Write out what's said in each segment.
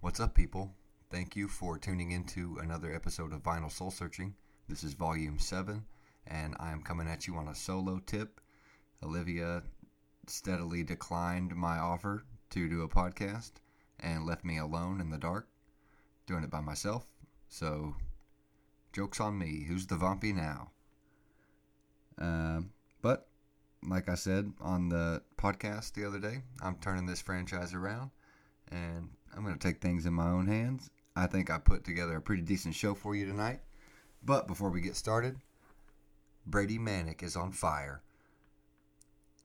What's up, people? Thank you for tuning into another episode of Vinyl Soul Searching. This is volume 7, and I am coming at you on a solo tip. Olivia steadily declined my offer to do a podcast and left me alone in the dark, doing it by myself. So, joke's on me. Who's the Vampy now? Um, but, like I said on the podcast the other day, I'm turning this franchise around and I'm going to take things in my own hands. I think I put together a pretty decent show for you tonight. But before we get started, Brady Manek is on fire.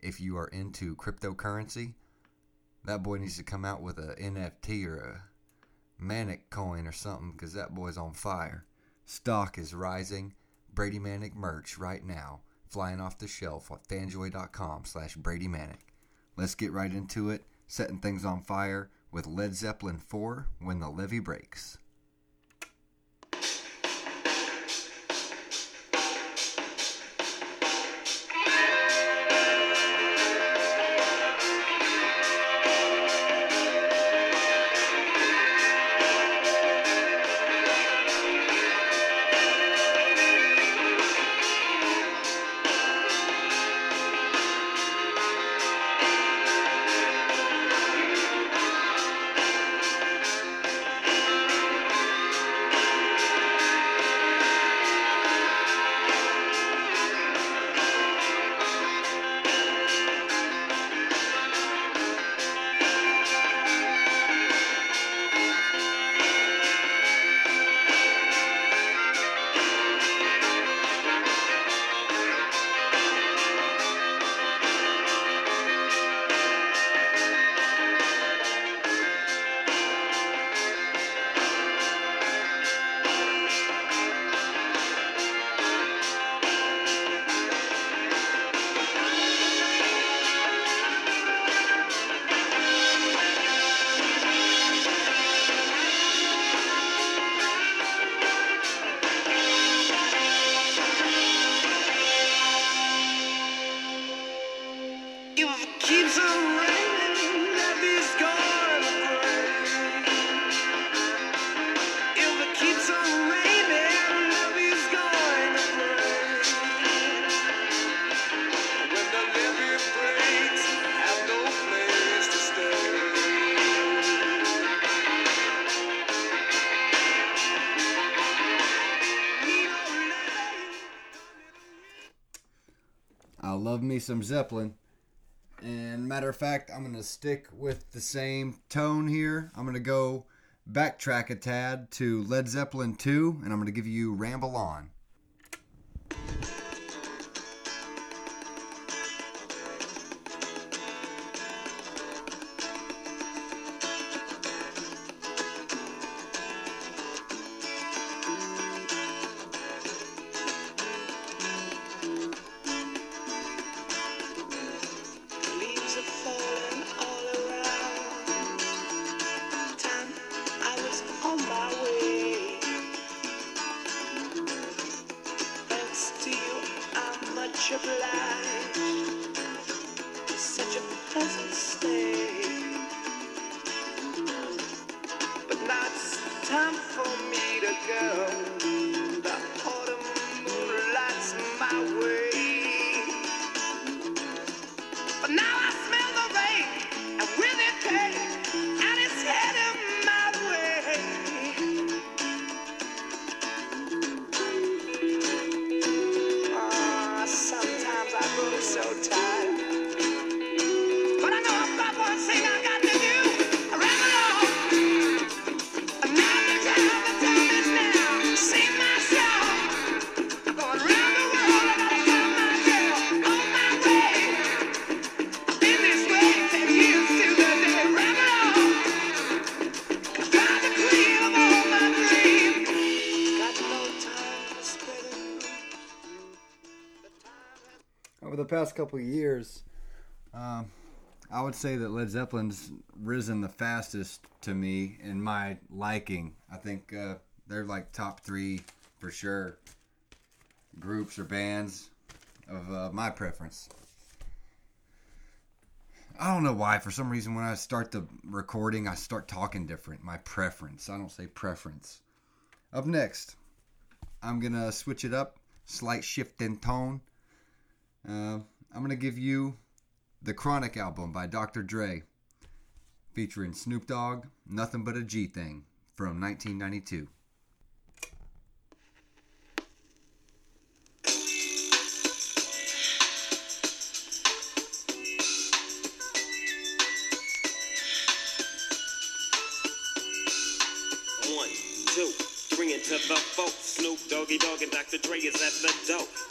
If you are into cryptocurrency, that boy needs to come out with a NFT or a Manek coin or something because that boy's on fire. Stock is rising. Brady Manek merch right now, flying off the shelf at fanjoy.com slash Brady Manek. Let's get right into it, setting things on fire with Led Zeppelin 4 When the Levee Breaks. Me some Zeppelin. And matter of fact, I'm going to stick with the same tone here. I'm going to go backtrack a tad to Led Zeppelin 2, and I'm going to give you Ramble On. Couple years, um, I would say that Led Zeppelin's risen the fastest to me in my liking. I think uh, they're like top three for sure groups or bands of uh, my preference. I don't know why. For some reason, when I start the recording, I start talking different. My preference. I don't say preference. Up next, I'm gonna switch it up. Slight shift in tone. Uh, I'm gonna give you the Chronic album by Dr. Dre, featuring Snoop Dogg, Nothing But a G Thing from 1992. One, two, three into the four. Snoop Doggy Dogg and Dr. Dre is at the door.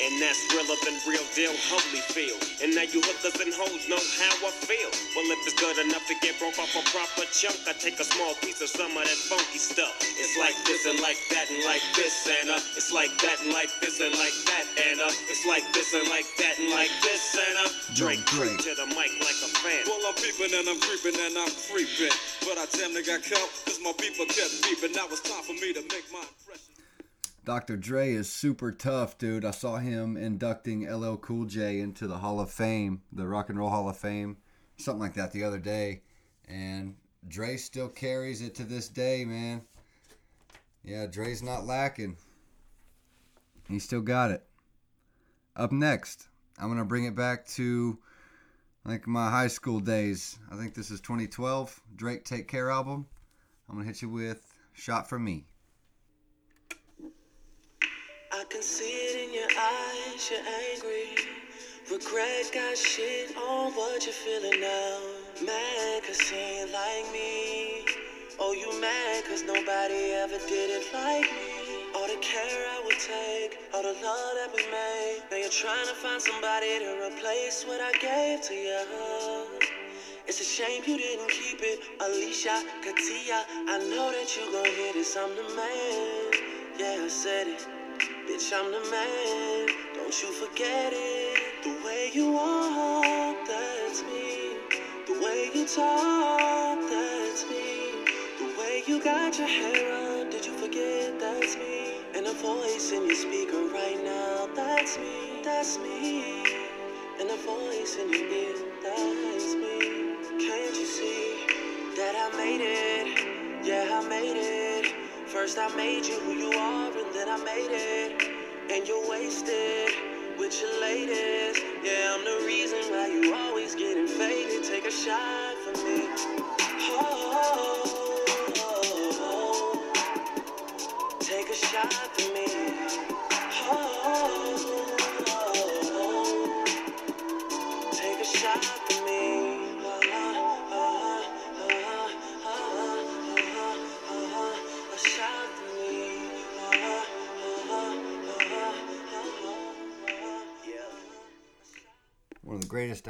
And that's realer than real deal, holy feel. And now you hookers and hoes know how I feel. Well, if it's good enough to get broke off a proper chunk, I take a small piece of some of that funky stuff. It's like this and like that and like this and uh, it's like that and like this and like that and uh, it's like this and like that and like this and uh, Drake Drake. creep to the mic like a fan. Well, I'm peeping and I'm creeping and I'm creeping. But I damn near got caught cause my people kept beeping. Now it's time for me to make my impression. Dr. Dre is super tough, dude. I saw him inducting LL Cool J into the Hall of Fame, the Rock and Roll Hall of Fame, something like that the other day. And Dre still carries it to this day, man. Yeah, Dre's not lacking. He still got it. Up next, I'm going to bring it back to like my high school days. I think this is 2012 Drake Take Care album. I'm going to hit you with Shot for Me. I can see it in your eyes, you're angry. Regret got shit on what you're feeling now. Mad cause he ain't like me. Oh, you mad cause nobody ever did it like me. All the care I would take, all the love that we made. Now you're trying to find somebody to replace what I gave to you. It's a shame you didn't keep it. Alicia, Katia, I know that you gon' hear this. I'm the man. Yeah, I said it. Bitch, I'm the man. Don't you forget it. The way you walk, that's me. The way you talk, that's me. The way you got your hair on, did you forget that's me? And a voice in your speaker right now, that's me. That's me. And a voice in your ear, that's me. Can't you see that I made it? Yeah, I made it. First I made you who you are, and then I made it. And you're wasted with your latest. Yeah, I'm the reason why you always getting faded. Take a shot for me. Oh, oh, oh, oh.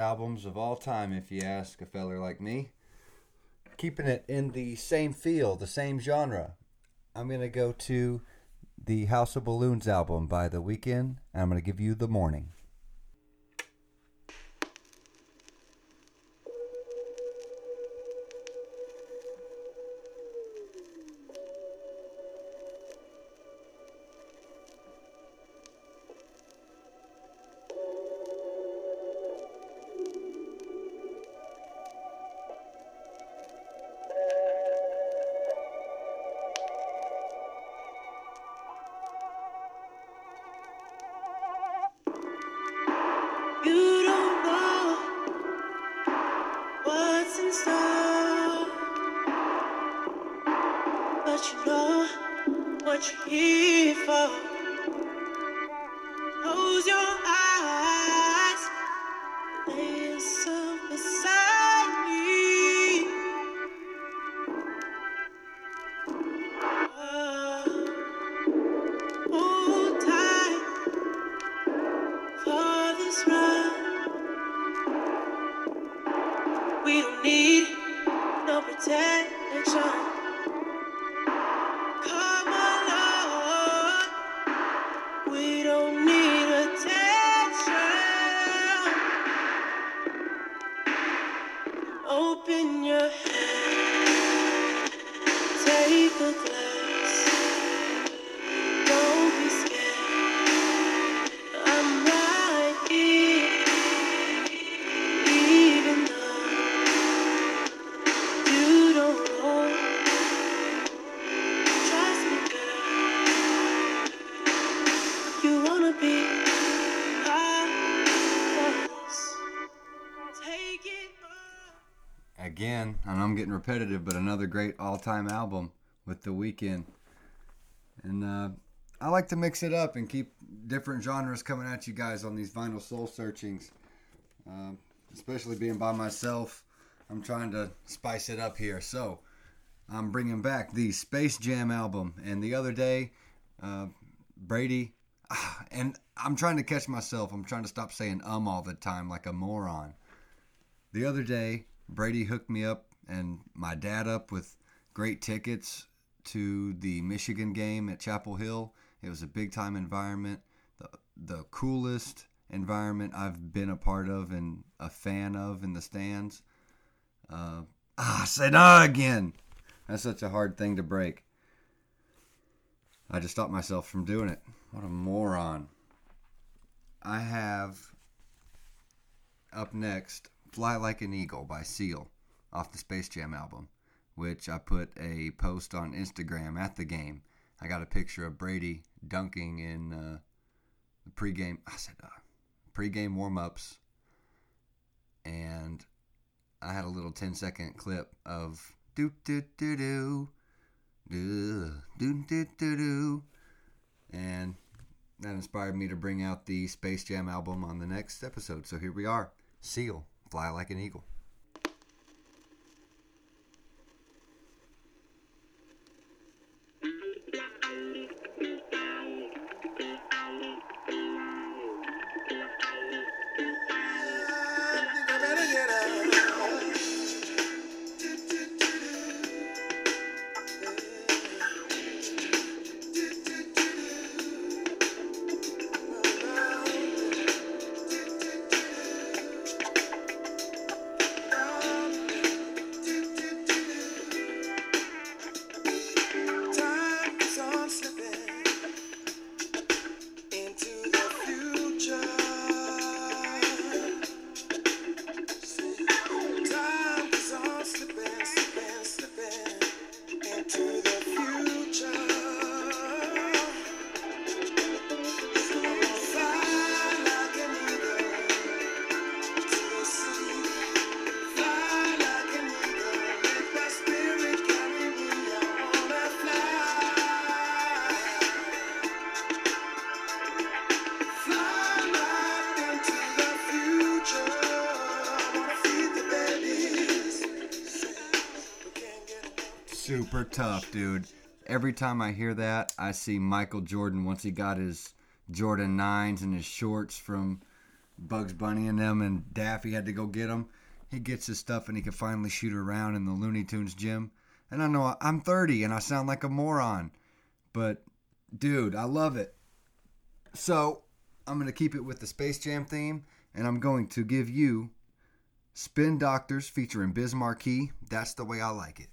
Albums of all time, if you ask a feller like me. Keeping it in the same feel, the same genre. I'm going to go to the House of Balloons album by The Weeknd, and I'm going to give you The Morning. Again, and I'm getting repetitive, but another great all-time album with The Weeknd. And uh, I like to mix it up and keep different genres coming at you guys on these vinyl soul searchings. Um, especially being by myself, I'm trying to spice it up here. So I'm bringing back the Space Jam album. And the other day, uh, Brady, and I'm trying to catch myself. I'm trying to stop saying um all the time like a moron. The other day, Brady hooked me up and my dad up with great tickets to the Michigan game at Chapel Hill. It was a big time environment, the the coolest environment I've been a part of and a fan of in the stands. Uh, ah, I said again. That's such a hard thing to break. I just stopped myself from doing it. What a moron. I have up next Fly Like an Eagle by Seal off the Space Jam album, which I put a post on Instagram at the game. I got a picture of Brady dunking in uh, the pregame. I said uh, pregame warm ups, and I had a little 10 second clip of do do do do do do do do do, and that inspired me to bring out the Space Jam album on the next episode. So here we are, Seal, Fly Like an Eagle. Super tough, dude. Every time I hear that, I see Michael Jordan once he got his Jordan 9s and his shorts from Bugs Bunny and them, and Daffy had to go get them. He gets his stuff and he can finally shoot around in the Looney Tunes gym. And I know I'm 30 and I sound like a moron, but dude, I love it. So I'm going to keep it with the Space Jam theme, and I'm going to give you Spin Doctors featuring Biz Markie. That's the way I like it.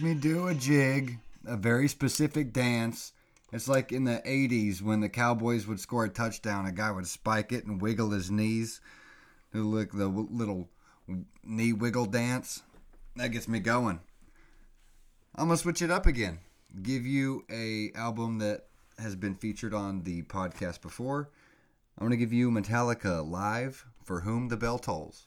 Me do a jig, a very specific dance. It's like in the 80s when the Cowboys would score a touchdown, a guy would spike it and wiggle his knees. look the little knee wiggle dance. That gets me going. I'm gonna switch it up again. Give you a album that has been featured on the podcast before. I'm gonna give you Metallica live for whom the bell tolls.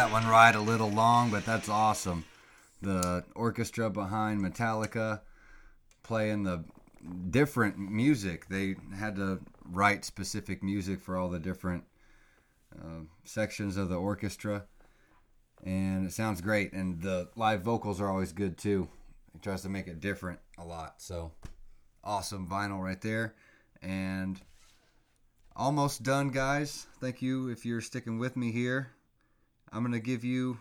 That one ride a little long, but that's awesome. The orchestra behind Metallica playing the different music. They had to write specific music for all the different uh, sections of the orchestra, and it sounds great. And the live vocals are always good too. He tries to make it different a lot. So awesome vinyl right there, and almost done, guys. Thank you if you're sticking with me here. I'm gonna give you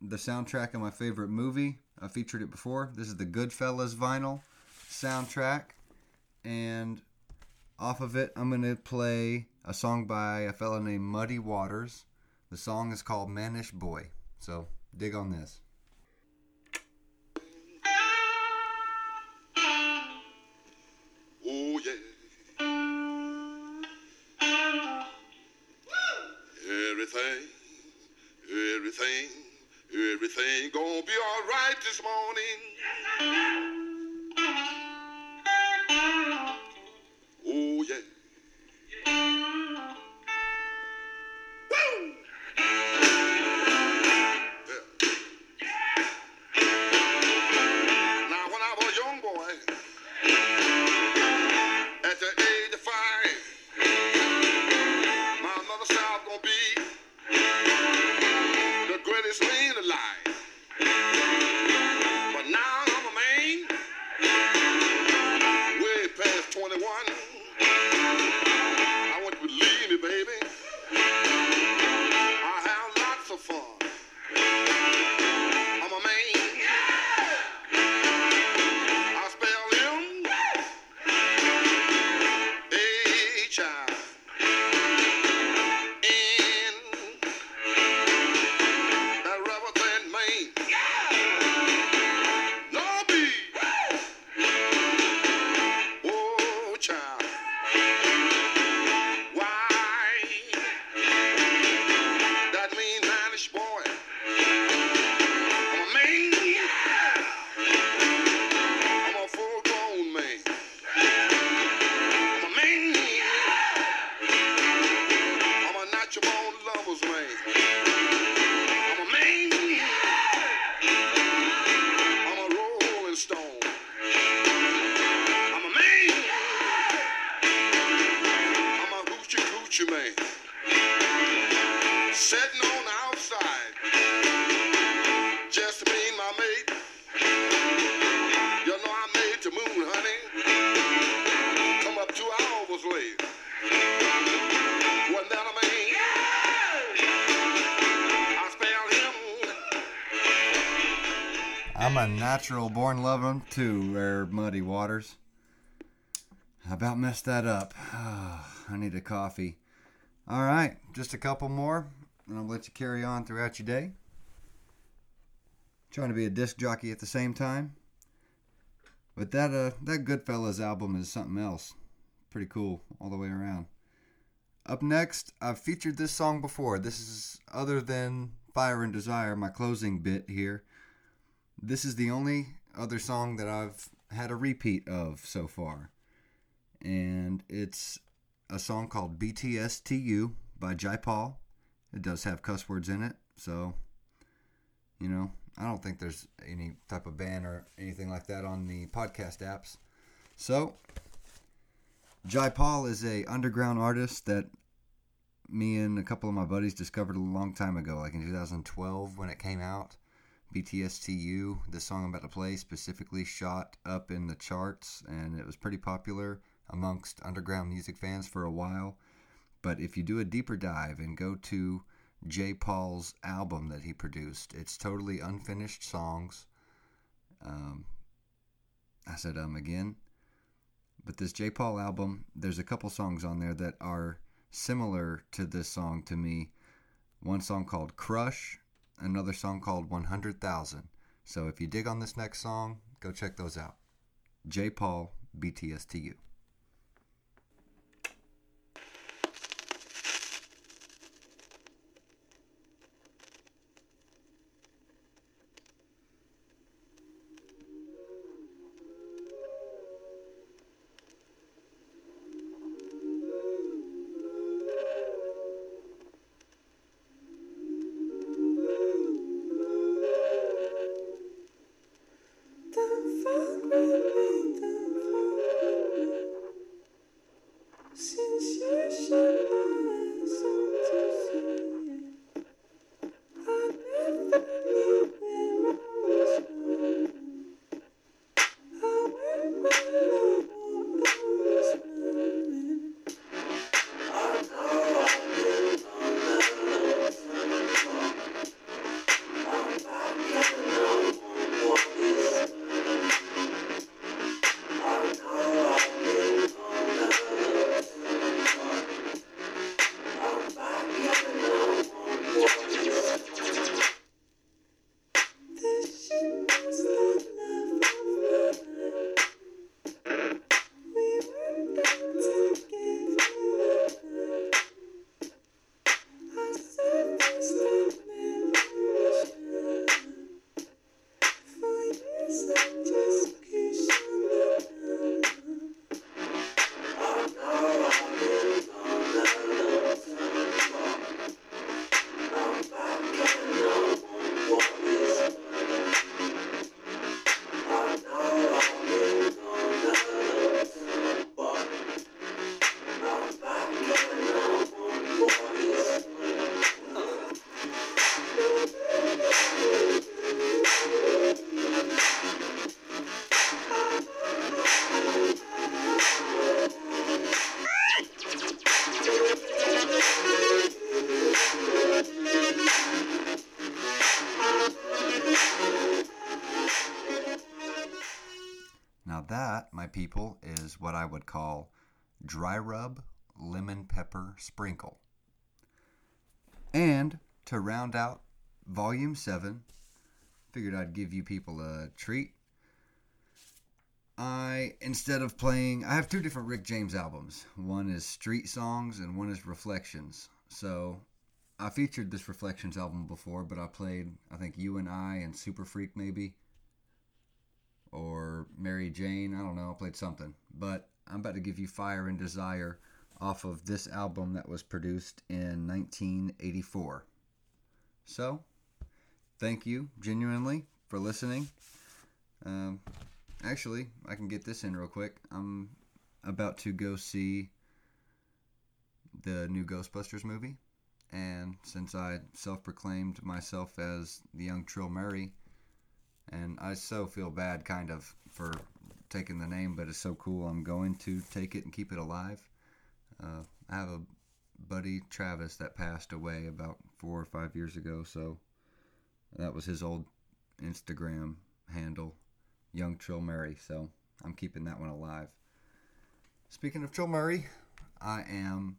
the soundtrack of my favorite movie. I featured it before. This is the Goodfellas vinyl soundtrack, and off of it, I'm gonna play a song by a fella named Muddy Waters. The song is called Mannish Boy. So dig on this. This morning. I'm a natural born lover too, rare muddy waters. I about messed that up. I need a coffee. All right, just a couple more, and I'll let you carry on throughout your day. Trying to be a disc jockey at the same time. But that uh that Goodfellas album is something else. Pretty cool all the way around. Up next, I've featured this song before. This is other than Fire and Desire, my closing bit here. This is the only other song that I've had a repeat of so far. And it's a song called BTSTU by Jai Paul. It does have cuss words in it, so you know, I don't think there's any type of ban or anything like that on the podcast apps. So, Jai Paul is a underground artist that me and a couple of my buddies discovered a long time ago, like in 2012 when it came out. BTSTU, the song I'm about to play, specifically shot up in the charts, and it was pretty popular amongst underground music fans for a while. But if you do a deeper dive and go to Jai Paul's album that he produced, it's totally unfinished songs. Um, I said um again. But this Jai Paul album, there's a couple songs on there that are similar to this song to me. One song called Crush, another song called 100,000. So if you dig on this next song, go check those out. Jai Paul, BTSTU. That, my people, is what I would call dry rub lemon pepper sprinkle. And to round out volume 7, figured I'd give you people a treat. I, instead of playing, I have two different Rick James albums. One is Street Songs and one is Reflections. So I featured this Reflections album before, but I played, I think, You and I and Super Freak maybe or Mary Jane. I don't know. I played something. But I'm about to give you Fire and Desire off of this album that was produced in 1984. So, thank you genuinely for listening. Um, actually, I can get this in real quick. I'm about to go see the new Ghostbusters movie. And since I self proclaimed myself as the young Trill Murray, and I so feel bad, kind of, for taking the name, but it's so cool. I'm going to take it and keep it alive. Uh, I have a buddy, Travis, that passed away about four or five years ago, so that was his old Instagram handle, Young Trill Murray. So I'm keeping that one alive. Speaking of Trill Murray, I am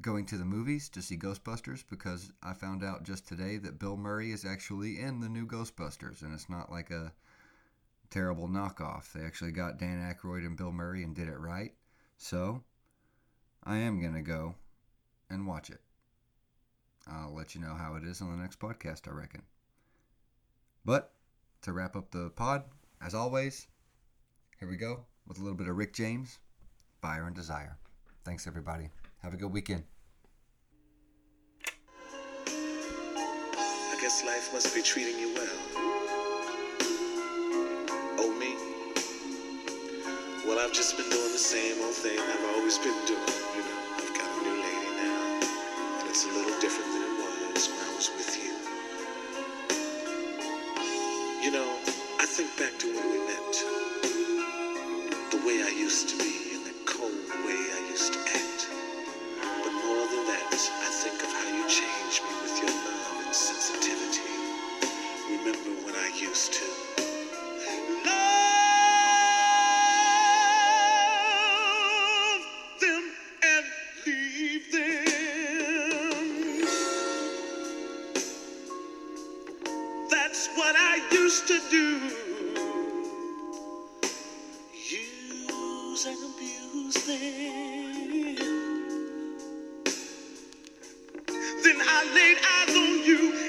going to the movies to see Ghostbusters because I found out just today that Bill Murray is actually in the new Ghostbusters, and it's not like a terrible knockoff. They actually got Dan Aykroyd and Bill Murray and did it right. So I am going to go and watch it. I'll let you know how it is on the next podcast, I reckon. But to wrap up the pod, as always, here we go with a little bit of Rick James, Fire and Desire. Thanks, everybody. Have a good weekend. I guess life must be treating you well. Oh, me? Well, I've just been doing the same old thing I've always been doing. You know, I've got a new lady now, and it's a little different than it was laid eyes on you.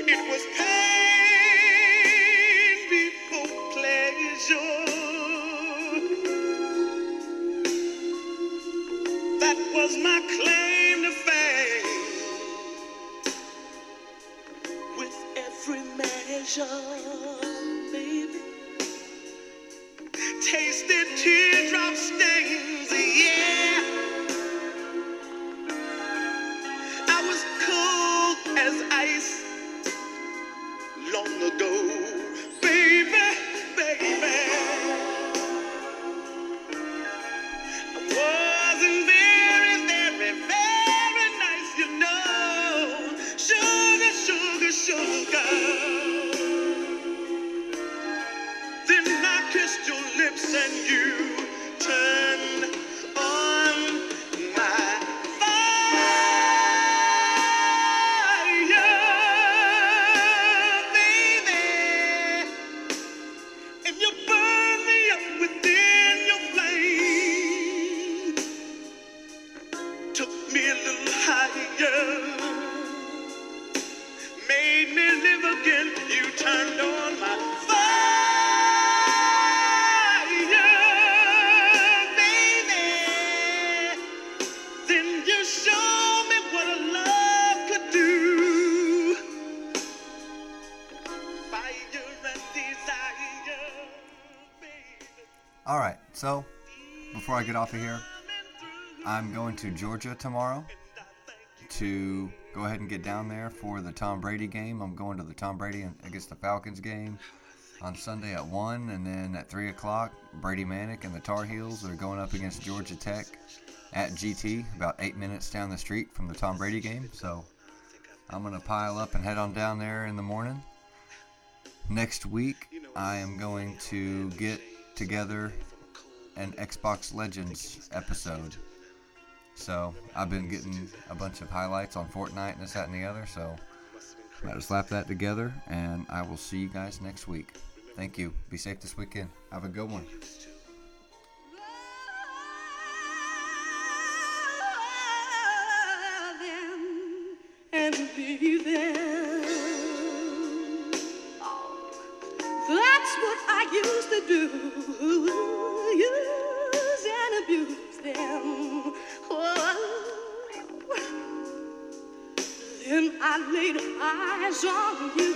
I get off of here, I'm going to Georgia tomorrow to go ahead and get down there for the Tom Brady game. I'm going to the Tom Brady against the Falcons game on Sunday at 1, and then at 3 o'clock, Brady Manek and the Tar Heels are going up against Georgia Tech at GT, about eight minutes down the street from the Tom Brady game. So I'm going to pile up and head on down there in the morning. Next week, I am going to get together an Xbox Legends episode. So I've been getting a bunch of highlights on Fortnite and this, that, and the other. So just slap that together, and I will see you guys next week. Thank you. Be safe this weekend. Have a good one. Oh. Then